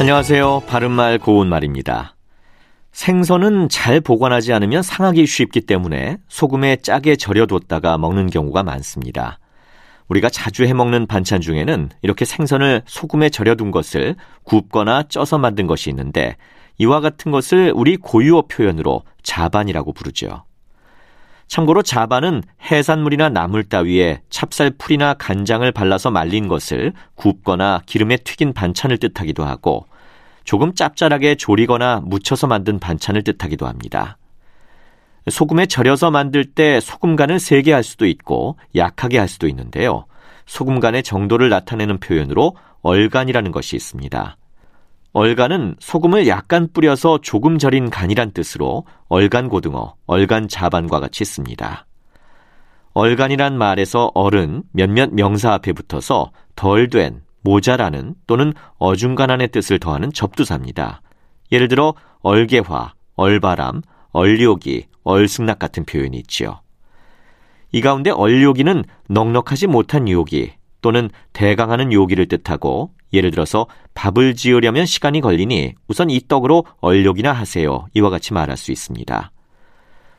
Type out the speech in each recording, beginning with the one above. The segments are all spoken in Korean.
안녕하세요. 바른말 고운말입니다. 생선은 잘 보관하지 않으면 상하기 쉽기 때문에 소금에 짜게 절여뒀다가 먹는 경우가 많습니다. 우리가 자주 해먹는 반찬 중에는 이렇게 생선을 소금에 절여둔 것을 굽거나 쪄서 만든 것이 있는데 이와 같은 것을 우리 고유어 표현으로 자반이라고 부르죠. 참고로 자반은 해산물이나 나물 따위에 찹쌀풀이나 간장을 발라서 말린 것을 굽거나 기름에 튀긴 반찬을 뜻하기도 하고 조금 짭짤하게 조리거나 무쳐서 만든 반찬을 뜻하기도 합니다. 소금에 절여서 만들 때 소금간을 세게 할 수도 있고 약하게 할 수도 있는데요. 소금간의 정도를 나타내는 표현으로 얼간이라는 것이 있습니다. 얼간은 소금을 약간 뿌려서 조금 절인 간이란 뜻으로 얼간 고등어, 얼간 자반과 같이 씁니다. 얼간이란 말에서 얼은 몇몇 명사 앞에 붙어서 덜 된, 모자라는 또는 어중간한의 뜻을 더하는 접두사입니다. 예를 들어 얼개화, 얼바람, 얼료기, 얼승낙 같은 표현이 있지요. 이 가운데 얼료기는 넉넉하지 못한 요기 또는 대강하는 요기를 뜻하고 예를 들어서 밥을 지으려면 시간이 걸리니 우선 이 떡으로 얼욕이나 하세요. 이와 같이 말할 수 있습니다.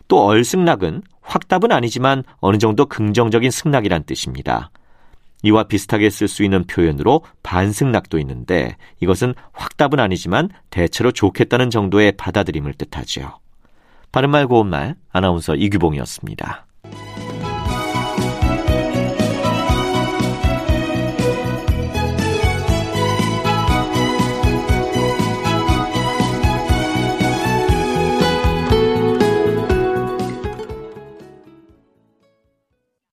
또 얼승낙은 확답은 아니지만 어느 정도 긍정적인 승낙이란 뜻입니다. 이와 비슷하게 쓸 수 있는 표현으로 반승낙도 있는데 이것은 확답은 아니지만 대체로 좋겠다는 정도의 받아들임을 뜻하지요. 바른말 고운말 아나운서 이규봉이었습니다.